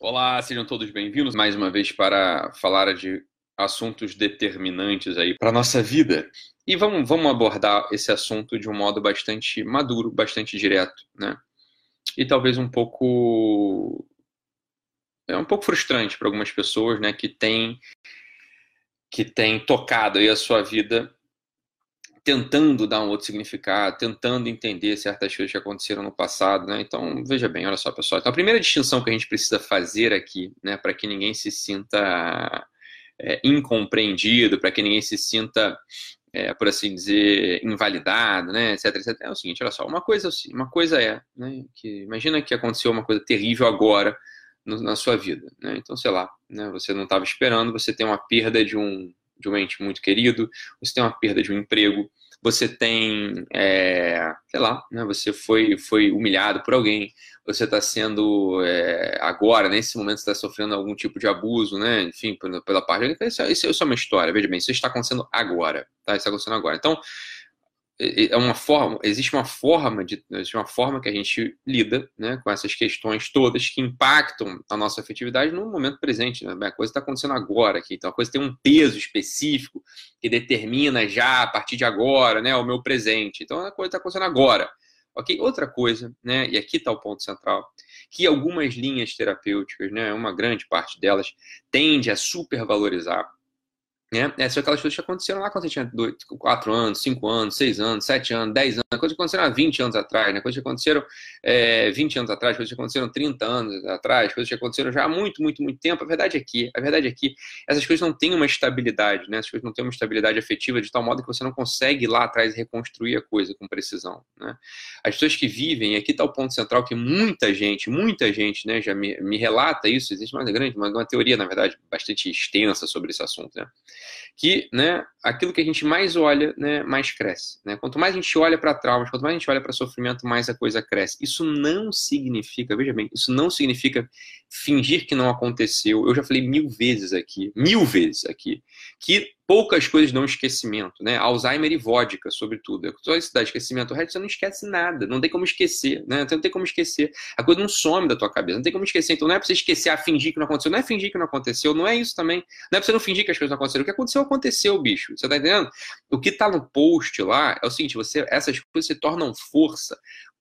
Olá, sejam todos bem-vindos mais uma vez para falar de assuntos determinantes aí para nossa vida. E vamos, vamos abordar esse assunto de um modo bastante maduro, bastante direto, né? E talvez um pouco é um pouco frustrante para algumas pessoas, né, que têm que tem tocado aí a sua vida tentando dar um outro significado, tentando entender certas coisas que aconteceram no passado, né? Então, veja bem, olha só, pessoal. Então, a primeira distinção que a gente precisa fazer aqui, né, para que ninguém se sinta é, incompreendido, para que ninguém se sinta, é, por assim dizer, invalidado, né, etc, etc, é o seguinte, olha só, uma coisa, uma coisa é, né, que imagina que aconteceu uma coisa terrível agora no, na sua vida, né? Então, sei lá, né, você não estava esperando, você tem uma perda de um de um ente muito querido, você tem uma perda de um emprego, você tem, é, sei lá, né, você foi, foi humilhado por alguém, você está sendo, é, agora, nesse momento, está sofrendo algum tipo de abuso, né, enfim, pela, parte. Isso, isso, isso é uma história, veja bem, isso está acontecendo agora, tá? Isso está acontecendo agora. Então, é uma forma, existe uma forma de, existe uma forma que a gente lida, né, com essas questões todas que impactam a nossa afetividade no momento presente, né? A coisa está acontecendo agora aqui, então a coisa tem um peso específico que determina já a partir de agora, né, o meu presente. Então a coisa está acontecendo agora, ok? Outra coisa, né, e aqui está o ponto central, que algumas linhas terapêuticas, né, uma grande parte delas tende a supervalorizar né? É, são aquelas coisas que aconteceram lá quando você tinha 4 anos, 5 anos, 6 anos, 7 anos, 10 anos, coisas que aconteceram há 20 anos atrás, né? coisas que aconteceram é, 20 anos atrás, coisas que aconteceram 30 anos atrás, coisas que aconteceram já há muito, muito, muito tempo. A verdade é que, a verdade é que essas coisas não têm uma estabilidade, né? Essas coisas não têm uma estabilidade afetiva de tal modo que você não consegue lá atrás reconstruir a coisa com precisão, né? As pessoas que vivem, aqui está o ponto central que muita gente, muita gente, né, já me, me relata isso, existe uma grande, uma, uma teoria, na verdade, bastante extensa sobre esse assunto, né? Que né, aquilo que a gente mais olha, né, mais cresce. Né? Quanto mais a gente olha para traumas, quanto mais a gente olha para sofrimento, mais a coisa cresce. Isso não significa, veja bem, isso não significa fingir que não aconteceu. Eu já falei mil vezes aqui, mil vezes aqui, que poucas coisas dão esquecimento, né? Alzheimer e vodka, sobretudo. Só isso dá esquecimento. O resto você não esquece nada, não tem como esquecer, né? Não tem como esquecer. A coisa não some da tua cabeça, não tem como esquecer. Então não é pra você esquecer, a fingir que não aconteceu. Não é fingir que não aconteceu, não é isso também. Não é pra você não fingir que as coisas não aconteceram. O que aconteceu, aconteceu, bicho. Você tá entendendo? O que tá no post lá é o seguinte: você, essas coisas se tornam força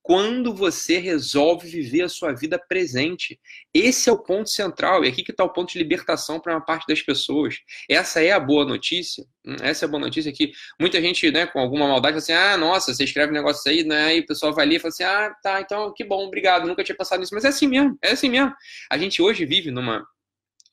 quando você resolve viver a sua vida presente. Esse é o ponto central, e aqui que está o ponto de libertação para uma parte das pessoas. Essa é a boa notícia. Hum, essa é a boa notícia que muita gente, né, com alguma maldade, fala assim: ah, nossa, você escreve um negócio aí, né? E o pessoal vai ali e fala assim: ah, tá, então que bom, obrigado, nunca tinha passado nisso. Mas é assim mesmo, é assim mesmo. A gente hoje vive numa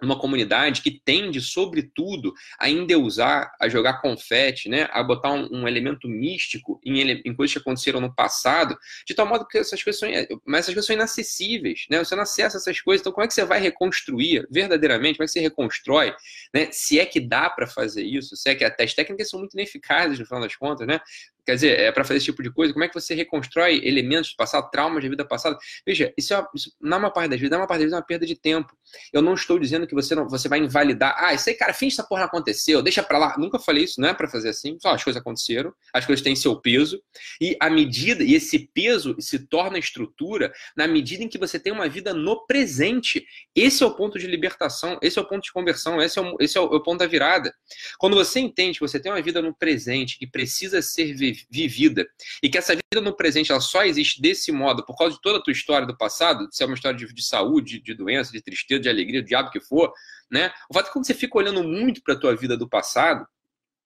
uma comunidade que tende, sobretudo, a endeusar, a jogar confete, né, a botar um, um elemento místico em, em, coisas que aconteceram no passado, de tal modo que essas coisas são, mas essas coisas são inacessíveis, né, você não acessa essas coisas, então como é que você vai reconstruir verdadeiramente, como é que você reconstrói, né, se é que dá para fazer isso, se é que até as técnicas são muito ineficazes, no final das contas, né, Quer dizer, é para fazer esse tipo de coisa, como é que você reconstrói elementos do passado, traumas da vida passada? Veja, isso, é, isso na maior parte das vezes, na maior parte das vezes é uma perda de tempo. Eu não estou dizendo que você não, você vai invalidar. Ah, isso aí, cara, finge essa porra não aconteceu, deixa para lá. Nunca falei isso, não é para fazer assim. Só as coisas aconteceram, as coisas têm seu peso e a medida e esse peso se torna estrutura na medida em que você tem uma vida no presente. Esse é o ponto de libertação, esse é o ponto de conversão, esse é o, esse é o, é o ponto da virada. Quando você entende que você tem uma vida no presente que precisa ser vivida vivida e que essa vida no presente ela só existe desse modo por causa de toda a tua história do passado, se é uma história de, de saúde, de doença, de tristeza, de alegria, de diabo que for, né? O fato é que quando você fica olhando muito para a tua vida do passado,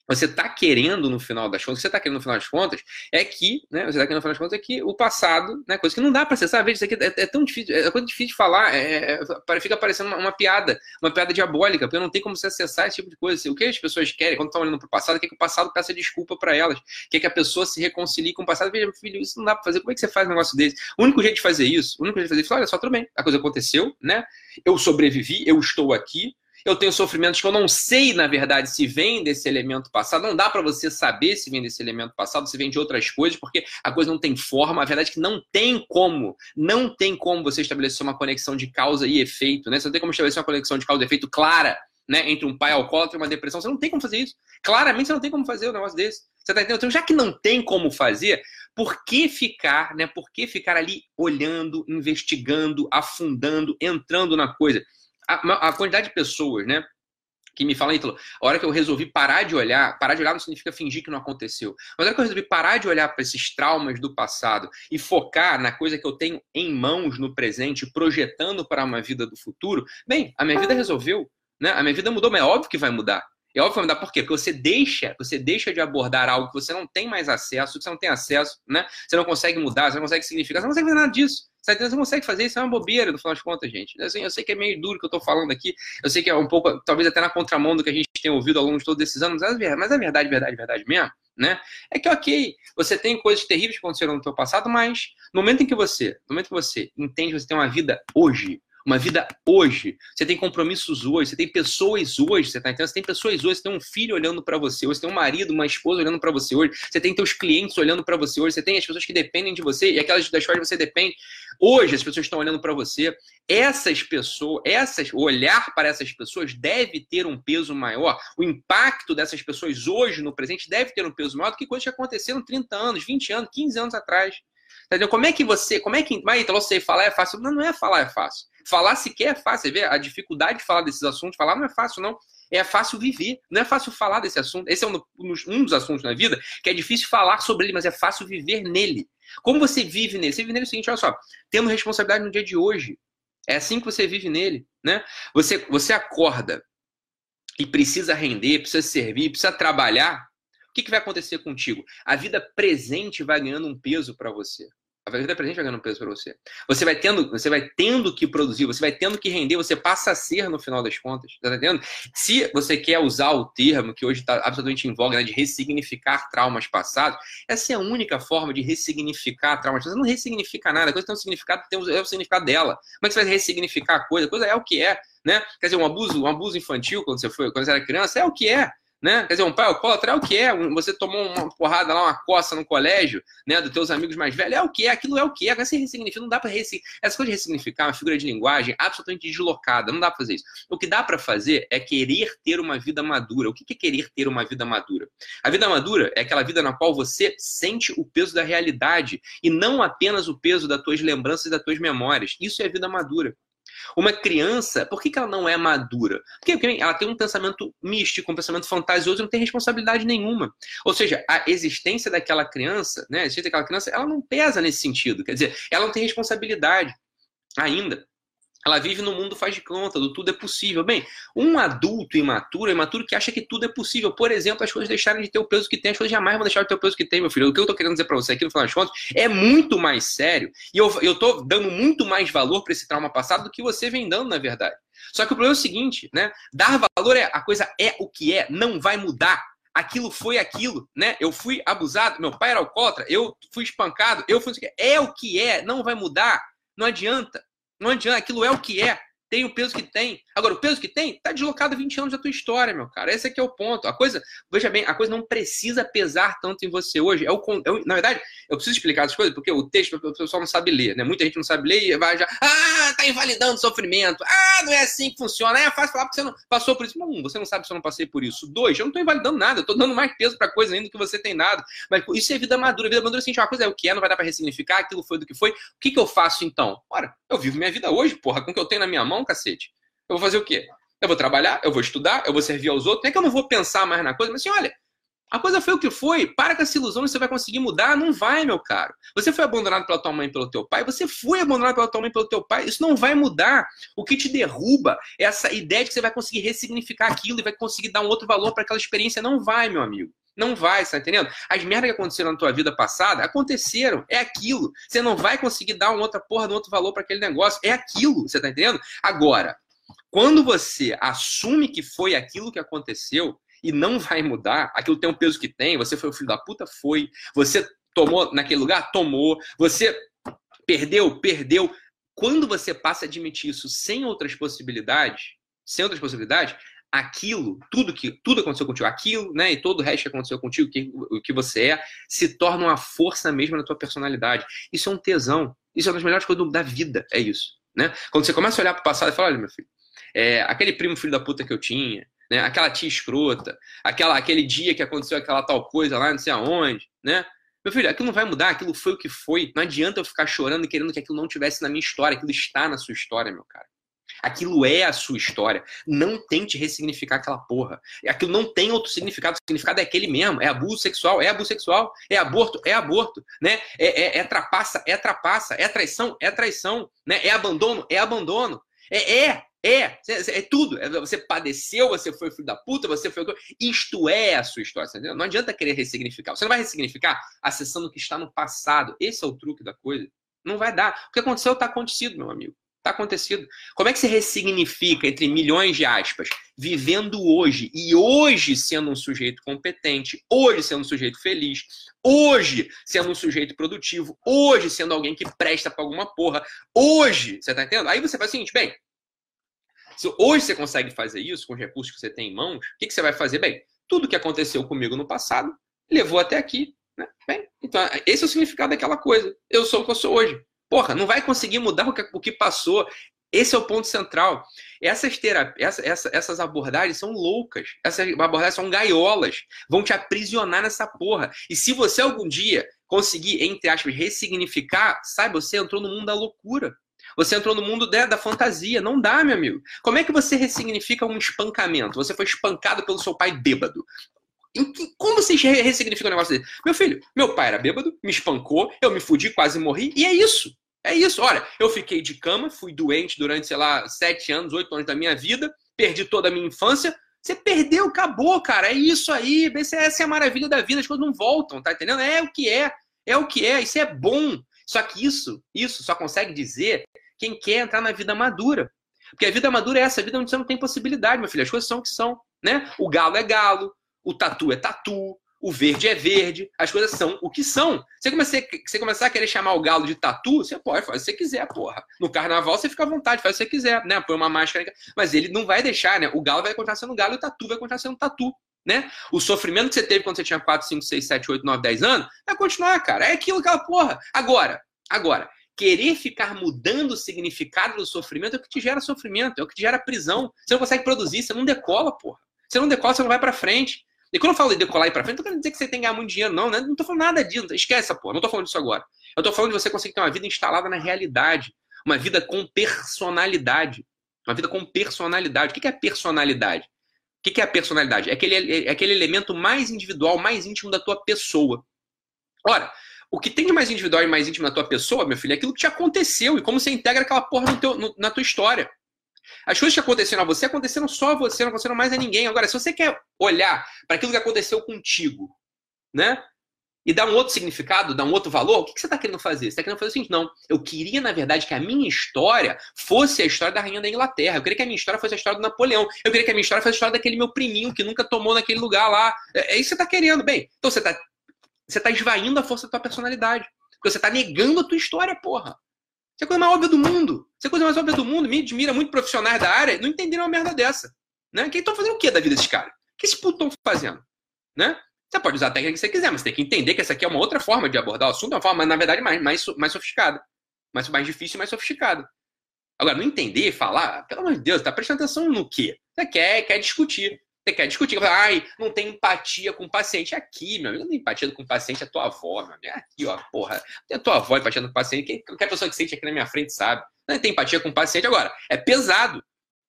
você está querendo no final das contas, você está querendo no final das contas, é que, né, você está querendo no final das contas, é que o passado, né, coisa que não dá para acessar, veja, isso aqui é, é, tão difícil, é coisa difícil de falar, é, é, fica parecendo uma, uma, piada, uma piada diabólica, porque não tem como você acessar esse tipo de coisa. O que as pessoas querem, quando estão olhando para o passado, é que o passado peça desculpa para elas, quer que a pessoa se reconcilie com o passado. Veja, filho, isso não dá para fazer, como é que você faz um negócio desse? O único jeito de fazer isso, o único jeito de fazer isso, olha só, tudo bem, a coisa aconteceu, né, eu sobrevivi, eu estou aqui, eu tenho sofrimentos que eu não sei, na verdade, se vem desse elemento passado. Não dá para você saber se vem desse elemento passado, se vem de outras coisas, porque a coisa não tem forma. A verdade é que não tem como, não tem como você estabelecer uma conexão de causa e efeito, né? Você não tem como estabelecer uma conexão de causa e efeito clara né, entre um pai alcoólatra e uma depressão. Você não tem como fazer isso. Claramente você não tem como fazer um negócio desse. Você tá entendendo? Então, já que não tem como fazer, por que ficar, né? Por que ficar ali olhando, investigando, afundando, entrando na coisa? A, a quantidade de pessoas, né? que me falam, Ítalo, a hora que eu resolvi parar de olhar, parar de olhar não significa fingir que não aconteceu, mas a hora que eu resolvi parar de olhar para esses traumas do passado e focar na coisa que eu tenho em mãos no presente, projetando para uma vida do futuro, bem, a minha vida resolveu, né? A minha vida mudou, mas é óbvio que vai mudar. É óbvio mudar por quê? Porque você deixa, você deixa de abordar algo que você não tem mais acesso, que você não tem acesso, né? Você não consegue mudar, você não consegue significar, você não consegue fazer nada disso. Você não consegue fazer isso, é uma bobeira, no final das contas, gente. Assim, eu sei que é meio duro que eu tô falando aqui, eu sei que é um pouco, talvez até na contramão do que a gente tem ouvido ao longo de todos esses anos, mas a é verdade, verdade, verdade mesmo, né? É que, ok, você tem coisas terríveis que aconteceram no seu passado, mas no momento em que você, no momento que você entende que você tem uma vida hoje, uma vida hoje. Você tem compromissos hoje, você tem pessoas hoje, você tá entendendo? Você tem pessoas hoje, você tem um filho olhando para você hoje, você tem um marido, uma esposa olhando para você hoje, você tem teus clientes olhando para você hoje, você tem as pessoas que dependem de você e aquelas das quais você depende. Hoje as pessoas estão olhando para você. Essas pessoas, essas, olhar para essas pessoas deve ter um peso maior. O impacto dessas pessoas hoje no presente deve ter um peso maior do que coisas que aconteceram 30 anos, 20 anos, 15 anos atrás. Entendeu? Como é que você, como é que, mas então você falar é fácil? Não, não é falar é fácil. Falar sequer é fácil. Você vê a dificuldade de falar desses assuntos. Falar não é fácil, não. É fácil viver. Não é fácil falar desse assunto. Esse é um, um dos assuntos na vida que é difícil falar sobre ele, mas é fácil viver nele. Como você vive nele? Você vive nele é o seguinte, olha só, tendo responsabilidade no dia de hoje. É assim que você vive nele, né? Você, você acorda e precisa render, precisa servir, precisa trabalhar. Que, que vai acontecer contigo? A vida presente vai ganhando um peso para você. A vida presente vai ganhando peso para você. Você vai tendo, você vai tendo que produzir, você vai tendo que render, você passa a ser no final das contas. Tá entendendo? Se você quer usar o termo que hoje está absolutamente em voga, né, de ressignificar traumas passados, essa é a única forma de ressignificar traumas passados. Não ressignifica nada, a coisa tem um significado, tem um, é o significado dela. Como é que você vai ressignificar a coisa? A coisa é o que é. Né? Quer dizer, um abuso, um abuso infantil quando você foi, quando você era criança, é o que é né? Quer dizer, um pai alcoólatra é o que é. Você tomou uma porrada lá, uma coça no colégio, né? Dos teus amigos mais velhos, é o que é. Aquilo é o que é. Você ressignifica, não dá para ressignificar. Essa coisa de ressignificar uma figura de linguagem absolutamente deslocada, não dá para fazer isso. O que dá para fazer é querer ter uma vida madura. O que é querer ter uma vida madura? A vida madura é aquela vida na qual você sente o peso da realidade e não apenas o peso das tuas lembranças e das tuas memórias. Isso é vida madura. Uma criança, por que, que ela não é madura? Porque ela tem um pensamento místico, um pensamento fantasioso e não tem responsabilidade nenhuma. Ou seja, a existência daquela criança, né, a existência daquela criança, ela não pesa nesse sentido. Quer dizer, ela não tem responsabilidade ainda. Ela vive no mundo faz de conta, do tudo é possível. Bem, um adulto imaturo é imaturo que acha que tudo é possível. Por exemplo, as coisas deixarem de ter o peso que tem, as coisas jamais vão deixar de ter o peso que tem, meu filho. O que eu tô querendo dizer para você aqui, no final das contas, é muito mais sério. E eu, eu tô dando muito mais valor para esse trauma passado do que você vem dando, na verdade. Só que o problema é o seguinte, né? Dar valor é a coisa é o que é, não vai mudar aquilo foi aquilo, né? Eu fui abusado, meu pai era alcoólatra, eu fui espancado, eu fui. É o que é, não vai mudar, não adianta. Não adianta, aquilo é o que é tem o peso que tem. Agora, o peso que tem está deslocado 20 anos da tua história, meu cara. Esse aqui é o ponto. A coisa, veja bem, a coisa não precisa pesar tanto em você hoje. É o, é na verdade, eu preciso explicar as coisas, porque o texto o pessoal não sabe ler, né? Muita gente não sabe ler e vai já, ah, tá invalidando sofrimento. Ah, não é assim que funciona. É fácil falar porque você não passou por isso. Um, você não sabe se eu não passei por isso. Dois, eu não estou invalidando nada, eu estou dando mais peso para coisa ainda do que você tem dado. Mas isso é vida madura. Vida madura é assim, uma coisa é o que é, não vai dar para ressignificar, aquilo foi do que foi. O que, que eu faço então? Ora, eu vivo minha vida hoje, porra, com o que eu tenho na minha mão, cacete. Eu vou fazer o quê? Eu vou trabalhar, eu vou estudar, eu vou servir aos outros. Não é que eu não vou pensar mais na coisa, mas assim, olha, a coisa foi o que foi. Para com essa ilusão você vai conseguir mudar. Não vai, meu caro. Você foi abandonado pela tua mãe e pelo teu pai. Você foi abandonado pela tua mãe e pelo teu pai. Isso não vai mudar. O que te derruba é essa ideia de que você vai conseguir ressignificar aquilo e vai conseguir dar um outro valor para aquela experiência. Não vai, meu amigo. Não vai, você tá entendendo? As merdas que aconteceram na tua vida passada aconteceram. É aquilo. Você não vai conseguir dar uma outra porra, um outro valor para aquele negócio. É aquilo. Você tá entendendo? Agora, quando você assume que foi aquilo que aconteceu e não vai mudar, aquilo tem um peso que tem, você foi o filho da puta, foi. Você tomou naquele lugar? Tomou. Você perdeu? Perdeu. Quando você passa a admitir isso sem outras possibilidades, sem outras possibilidades, aquilo, tudo que tudo aconteceu contigo, aquilo, né, e todo o resto que aconteceu contigo, que, o que você é, se torna uma força mesmo na tua personalidade. Isso é um tesão. Isso é uma das melhores coisas da vida, é isso, né? Quando você começa a olhar para o passado e fala, olha, meu filho, é, aquele primo filho da puta que eu tinha, né? Aquela tia escrota, aquela, aquele dia que aconteceu aquela tal coisa lá, não sei aonde, né? Meu filho, aquilo não vai mudar, aquilo foi o que foi. Não adianta eu ficar chorando e querendo que aquilo não tivesse na minha história, aquilo está na sua história, meu cara. Aquilo é a sua história. Não tente ressignificar aquela porra. Aquilo não tem outro significado. O significado é aquele mesmo. É abuso sexual, é abuso sexual. É aborto, é aborto. Né? É, é, é trapaça, é trapaça. É traição, é traição. Né? É abandono, é abandono. É, é, é, é tudo. É, você padeceu, você foi filho da puta, você foi. Isto é a sua história. Não adianta querer ressignificar. Você não vai ressignificar acessando o que está no passado. Esse é o truque da coisa. Não vai dar. O que aconteceu está acontecido, meu amigo. Está acontecido. Como é que se ressignifica, entre milhões de aspas, vivendo hoje e hoje sendo um sujeito competente, hoje sendo um sujeito feliz, hoje sendo um sujeito produtivo, hoje sendo alguém que presta para alguma porra, hoje, você está entendendo? Aí você faz o seguinte, bem, se hoje você consegue fazer isso com os recursos que você tem em mãos, o que, que você vai fazer? Bem, tudo que aconteceu comigo no passado levou até aqui. Né? Bem, então, esse é o significado daquela coisa. Eu sou o que eu sou hoje. Porra, não vai conseguir mudar o que, o que passou. Esse é o ponto central. Essas, terapias, essa, essas abordagens são loucas. Essas abordagens são gaiolas. Vão te aprisionar nessa porra. E se você algum dia conseguir, entre aspas, ressignificar, saiba, você entrou no mundo da loucura. Você entrou no mundo da, da, fantasia. Não dá, meu amigo. Como é que você ressignifica um espancamento? Você foi espancado pelo seu pai bêbado. Como você ressignifica um negócio desse? Meu filho, meu pai era bêbado, me espancou, eu me fudi, quase morri, e é isso. É isso. Olha, eu fiquei de cama, fui doente durante, sei lá, sete anos, oito anos da minha vida, perdi toda a minha infância. Você perdeu, acabou, cara. É isso aí. Essa é a maravilha da vida. As coisas não voltam, tá entendendo? É o que é. É o que é. Isso é bom. Só que isso, isso só consegue dizer quem quer entrar na vida madura. Porque a vida madura é essa, a vida onde você não tem possibilidade, meu filho. As coisas são o que são, né? O galo é galo, o tatu é tatu, o verde é verde, as coisas são o que são. Você começar, você começar a querer chamar o galo de tatu, você pode fazer o que você quiser, porra. No carnaval você fica à vontade, faz o que você quiser, né? Põe uma máscara. Mas ele não vai deixar, né? O galo vai continuar sendo galo e o tatu vai continuar sendo tatu. Né? O sofrimento que você teve quando você tinha 4, 5, 6, 7, 8, 9, 10 anos vai continuar, cara. É aquilo, aquela porra. Agora, agora, querer ficar mudando o significado do sofrimento é o que te gera sofrimento, é o que te gera prisão. Você não consegue produzir, você não decola, porra. Você não decola, você não vai para frente. E quando eu falo de decolar e pra frente, não tô querendo dizer que você tem que ganhar muito dinheiro, não, né? Não tô falando nada disso. Esquece essa porra, não tô falando disso agora. Eu tô falando de você conseguir ter uma vida instalada na realidade. Uma vida com personalidade. Uma vida com personalidade. O que é personalidade? O que é a personalidade? É aquele, é aquele elemento mais individual, mais íntimo da tua pessoa. Ora, o que tem de mais individual e mais íntimo na tua pessoa, meu filho, é aquilo que te aconteceu e como você integra aquela porra teu, no, na tua história. As coisas que aconteceram a você aconteceram só a você, não aconteceram mais a ninguém. Agora, se você quer olhar para aquilo que aconteceu contigo, né? E dar um outro significado, dar um outro valor, o que você está querendo fazer? Você está querendo fazer o seguinte: não, eu queria, na verdade, que a minha história fosse a história da rainha da Inglaterra. Eu queria que a minha história fosse a história do Napoleão. Eu queria que a minha história fosse a história daquele meu priminho que nunca tomou naquele lugar lá. É, é isso que você está querendo. Bem, então você está você tá esvaindo a força da tua personalidade. Porque você está negando a tua história, porra. Isso é a coisa mais óbvia do mundo. Isso é a coisa mais óbvia do mundo. Me admira muito profissionais da área não entenderam uma merda dessa. Né? Que estão fazendo o que da vida desses caras? O que esses putos estão fazendo? Né? Você pode usar a técnica que você quiser, mas você tem que entender que essa aqui é uma outra forma de abordar o assunto, é uma forma, na verdade, mais, mais, mais sofisticada. Mais, mais difícil e mais sofisticada. Agora, não entender, falar, pelo amor de Deus, tá prestando atenção no quê? Você quer, quer discutir. Você quer discutir, ai, não tem empatia com o paciente. Aqui, meu amigo, não tem empatia com o paciente, é tua avó, meu amigo. É aqui, ó, porra. Tem a tua avó empatia com o paciente. Qualquer pessoa que sente aqui na minha frente sabe. Não tem empatia com o paciente. Agora, é pesado.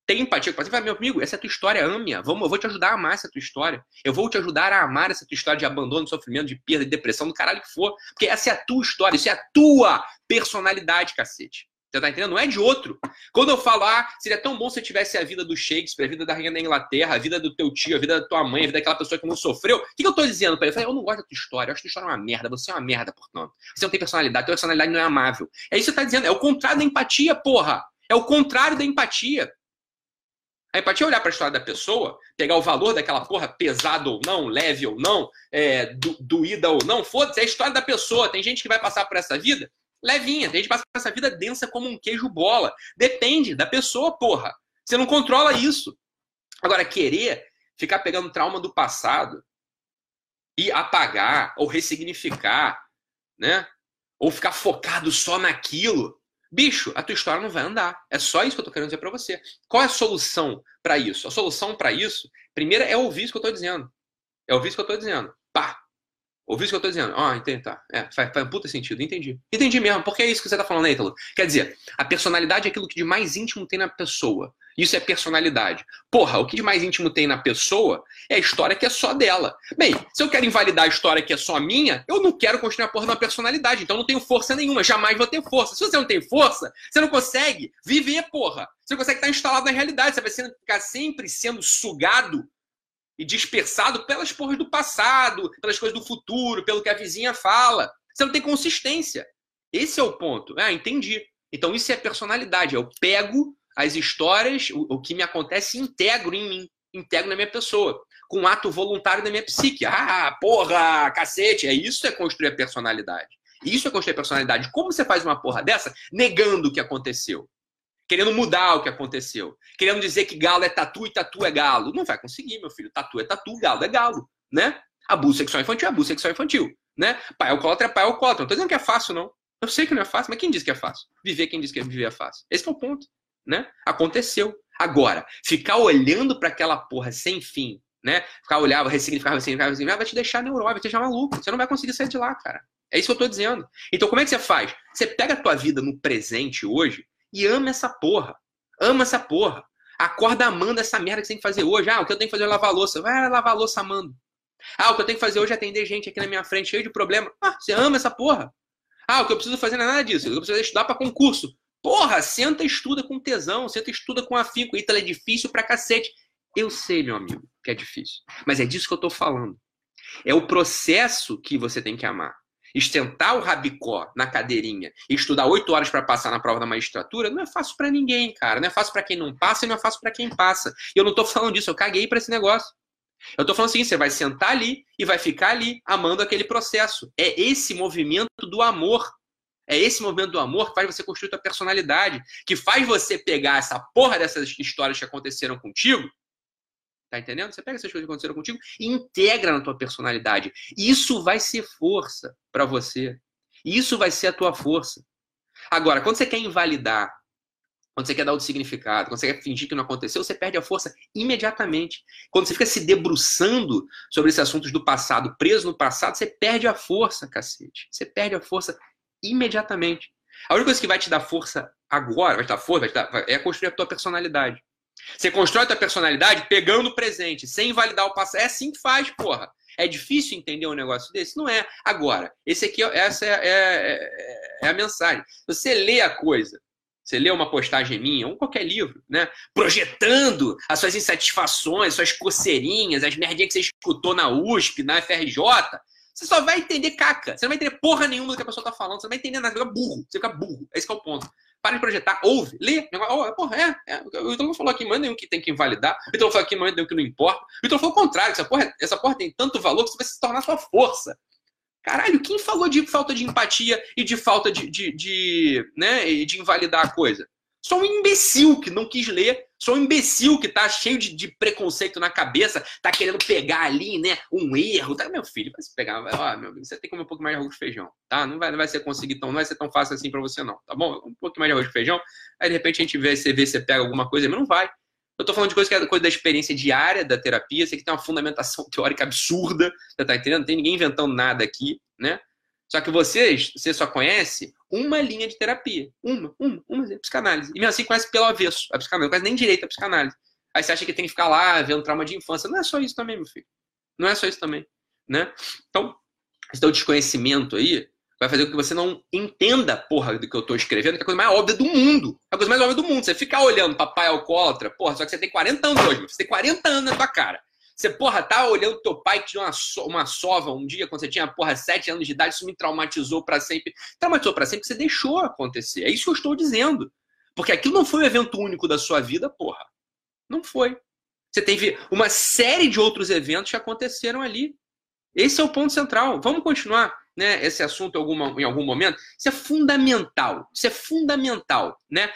Tem empatia com o paciente. Fala, meu amigo, essa é a tua história, ame-a. Vamos, eu vou te ajudar a amar essa tua história. Eu vou te ajudar a amar essa tua história de abandono, de sofrimento, de perda, de depressão, do caralho que for. Porque essa é a tua história, isso é a tua personalidade, cacete. Você tá entendendo? Não é de outro. Quando eu falo, ah, seria tão bom se tivesse a vida do Shakespeare, a vida da rainha da Inglaterra, a vida do teu tio, a vida da tua mãe, a vida daquela pessoa que não sofreu. O que, eu tô dizendo pra ele? Eu falei, eu não gosto da tua história, eu acho que tua história é uma merda, você é uma merda, portanto. Você não tem personalidade, tua personalidade não é amável. É isso que você tá dizendo, é o contrário da empatia, porra. É o contrário da empatia. A empatia é olhar para a história da pessoa, pegar o valor daquela porra, pesado ou não, leve ou não, é, do, doída ou não, foda-se, é a história da pessoa. Tem gente que vai passar por essa vida levinha. A gente passa essa vida densa como um queijo bola. Depende da pessoa, porra. Você não controla isso. Agora, querer ficar pegando trauma do passado e apagar ou ressignificar, né? Ou ficar focado só naquilo. Bicho, a tua história não vai andar. É só isso que eu tô querendo dizer para você. Qual é a solução para isso? A solução para isso, primeiro, é ouvir isso que eu tô dizendo. É ouvir isso que eu tô dizendo. Pá! Ouvir isso que eu tô dizendo. Ah, entendi, tá. É, faz, faz um puta sentido, entendi. Entendi mesmo, porque é isso que você tá falando, né, Ítalo? Quer dizer, a personalidade é aquilo que de mais íntimo tem na pessoa. Isso é personalidade. Porra, o que de mais íntimo tem na pessoa é a história que é só dela. Bem, se eu quero invalidar a história que é só minha, eu não quero construir a porra de uma personalidade. Então eu não tenho força nenhuma. Jamais vou ter força. Se você não tem força, você não consegue viver, porra. Você não consegue estar instalado na realidade. Você vai ficar sempre sendo sugado e dispersado pelas porras do passado, pelas coisas do futuro, pelo que a vizinha fala. Você não tem consistência. Esse é o ponto. Ah, entendi. Então isso é personalidade. Eu pego as histórias, o, o que me acontece, integro em mim, integro na minha pessoa, com um ato voluntário da minha psique. Ah, porra, cacete. É isso é construir a personalidade. Isso é construir a personalidade. Como você faz uma porra dessa negando o que aconteceu? Querendo mudar o que aconteceu, querendo dizer que galo é tatu e tatu é galo. Não vai conseguir, meu filho. Tatu é tatu, galo é galo, né? Abuso sexual infantil é abuso sexual infantil, né? Pai alcoólatra é pai alcoólatra. Não tô dizendo que é fácil, não. Eu sei que não é fácil, mas quem diz que é fácil? Viver quem diz que viver é fácil. Esse é o ponto, né? Aconteceu. Agora, ficar olhando para aquela porra sem fim, né? Ficar olhando, ressignificar, ressignificar, ressignificar, vai te deixar neurótico, vai te deixar maluco. Você não vai conseguir sair de lá, cara. É isso que eu tô dizendo. Então, como é que você faz? Você pega a tua vida no presente hoje e ama essa porra. Ama essa porra. Acorda amando essa merda que você tem que fazer hoje. Ah, o que eu tenho que fazer é lavar louça. Vai lavar louça amando. Ah, o que eu tenho que fazer hoje é atender gente aqui na minha frente cheio de problema. Ah, você ama essa porra. Ah, o que eu preciso fazer não é nada disso. Eu preciso estudar para concurso. Porra, senta e estuda com tesão, senta e estuda com afinco. Ítalo é difícil pra cacete. Eu sei, meu amigo, que é difícil. Mas é disso que eu tô falando. É o processo que você tem que amar estentar o rabicó na cadeirinha e estudar oito horas para passar na prova da magistratura, não é fácil para ninguém, cara. Não é fácil para quem não passa e não é fácil para quem passa. E eu não tô falando disso, eu caguei para esse negócio. Eu tô falando assim, você vai sentar ali e vai ficar ali amando aquele processo. É esse movimento do amor. É esse movimento do amor que faz você construir sua personalidade, que faz você pegar essa porra dessas histórias que aconteceram contigo Tá entendendo? Você pega essas coisas que aconteceram contigo e integra na tua personalidade. Isso vai ser força para você. Isso vai ser a tua força. Agora, quando você quer invalidar, quando você quer dar outro significado, quando você quer fingir que não aconteceu, você perde a força imediatamente. Quando você fica se debruçando sobre esses assuntos do passado, preso no passado, você perde a força, cacete. Você perde a força imediatamente. A única coisa que vai te dar força agora, vai te dar força, vai te dar, é construir a tua personalidade. Você constrói a personalidade pegando o presente, sem invalidar o passado. É assim que faz, porra. É difícil entender um negócio desse? Não é. Agora, esse aqui, essa é, é, é, é a mensagem. Você lê a coisa, você lê uma postagem minha, ou qualquer livro, né? Projetando as suas insatisfações, suas coceirinhas, as merdinhas que você escutou na USP, na FRJ, você só vai entender caca. Você não vai entender porra nenhuma do que a pessoa tá falando. Você não vai entender nada. Você fica burro. Você fica burro. Esse é o ponto. Para de projetar, ouve, lê. Oh, porra, é, é. O Vitor falou aqui, manda nenhum que tem que invalidar. O Vitor falou aqui, manda nenhum que não importa. O Vitor falou o contrário, essa porra, essa porra tem tanto valor que você vai se tornar sua força. Caralho, quem falou de falta de empatia e de falta de, de, de, né, de invalidar a coisa? Só um imbecil que não quis ler. Só um imbecil que tá cheio de, de, preconceito na cabeça, tá querendo pegar ali, né, um erro. Tá, meu filho, vai se pegar, ó, meu você tem que comer um pouco mais de arroz e feijão, tá? Não vai, não vai ser conseguir tão, não vai ser tão fácil assim para você não, tá bom? Um pouco mais de arroz e feijão, aí de repente a gente vê, você vê, você pega alguma coisa, mas não vai. Eu tô falando de coisa que é coisa da experiência diária da terapia, você que tem uma fundamentação teórica absurda, você tá entendendo? Não tem ninguém inventando nada aqui, né? Só que vocês, você só conhece uma linha de terapia. Uma, uma, uma, psicanálise. E mesmo assim conhece pelo avesso a psicanálise, conhece nem direito a psicanálise. Aí você acha que tem que ficar lá vendo trauma de infância. Não é só isso também, meu filho. Não é só isso também. Né? Então, esse teu desconhecimento aí vai fazer com que você não entenda porra do que eu tô escrevendo, que é a coisa mais óbvia do mundo. É a coisa mais óbvia do mundo. Você ficar olhando papai alcoólatra, porra, só que você tem 40 anos hoje, você tem 40 anos na tua cara. Você, porra, tá olhando teu pai que tinha uma, so uma sova um dia, quando você tinha, porra, sete anos de idade, isso me traumatizou para sempre. Traumatizou para sempre, você deixou acontecer. É isso que eu estou dizendo. Porque aquilo não foi um evento único da sua vida, porra. Não foi. Você teve uma série de outros eventos que aconteceram ali. Esse é o ponto central. Vamos continuar né, esse assunto em, alguma, em algum momento. Isso é fundamental. Isso é fundamental. Né?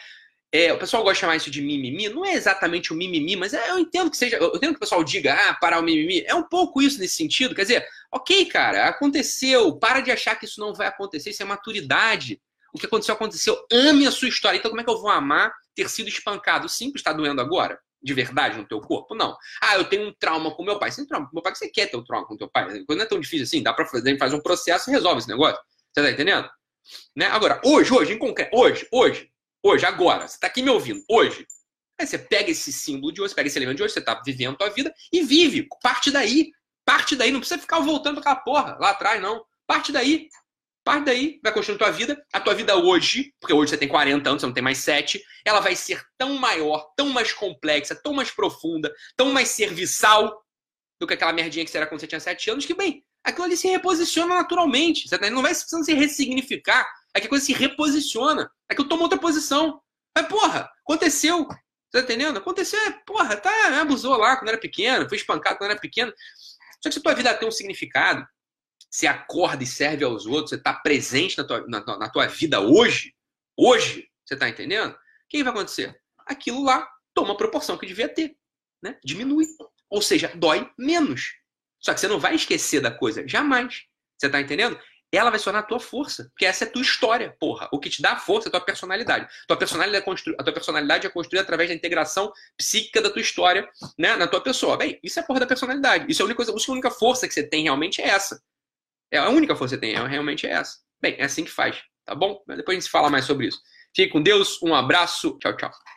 É, o pessoal gosta de chamar isso de mimimi. Não é exatamente o mimimi, mas é, eu entendo que seja. Eu entendo que o pessoal diga, ah, parar o mimimi. É um pouco isso nesse sentido. Quer dizer, ok, cara, aconteceu. Para de achar que isso não vai acontecer. Isso é maturidade. O que aconteceu, aconteceu. Ame a sua história. Então, como é que eu vou amar ter sido espancado? Simples, está doendo agora? De verdade no teu corpo? Não. Ah, eu tenho um trauma com meu pai. Sem trauma com meu pai, você quer ter um trauma com teu pai. Quando não é tão difícil assim, dá pra fazer, faz um processo e resolve esse negócio. Você tá entendendo? Né? Agora, hoje, hoje, em concreto, hoje, hoje, hoje, agora, você tá aqui me ouvindo, hoje. Aí você pega esse símbolo de hoje, pega esse elemento de hoje, você tá vivendo a tua vida e vive. Parte daí. Parte daí. Não precisa ficar voltando pra aquela porra lá atrás, não. Parte daí. Parte daí, vai construindo tua vida. A tua vida hoje, porque hoje você tem 40 anos, você não tem mais 7, ela vai ser tão maior, tão mais complexa, tão mais profunda, tão mais serviçal do que aquela merdinha que você era quando você tinha 7 anos, que, bem, aquilo ali se reposiciona naturalmente. Você não vai precisando se ressignificar. É que a coisa se reposiciona. É que eu tomo outra posição. Mas, porra, aconteceu. Tá entendendo? Aconteceu, é, porra, tá, abusou lá quando era pequeno, foi espancado quando era pequeno. Só que se a tua vida tem um significado, você acorda e serve aos outros, você está presente na tua, na, na tua vida hoje, hoje, você está entendendo? O que vai acontecer? Aquilo lá toma a proporção que devia ter, né? Diminui. Ou seja, dói menos. Só que você não vai esquecer da coisa, jamais. Você está entendendo? Ela vai se tornar a tua força, porque essa é a tua história, porra. O que te dá força é a tua personalidade. Tua personalidade é constru... A tua personalidade é construída através da integração psíquica da tua história né, na tua pessoa. Bem, isso é a porra da personalidade. Isso é a única, coisa... a única força que você tem realmente é essa. É a única força que você tem, é, realmente é essa. Bem, é assim que faz, tá bom? Depois a gente fala mais sobre isso. Fique com Deus, um abraço, tchau, tchau.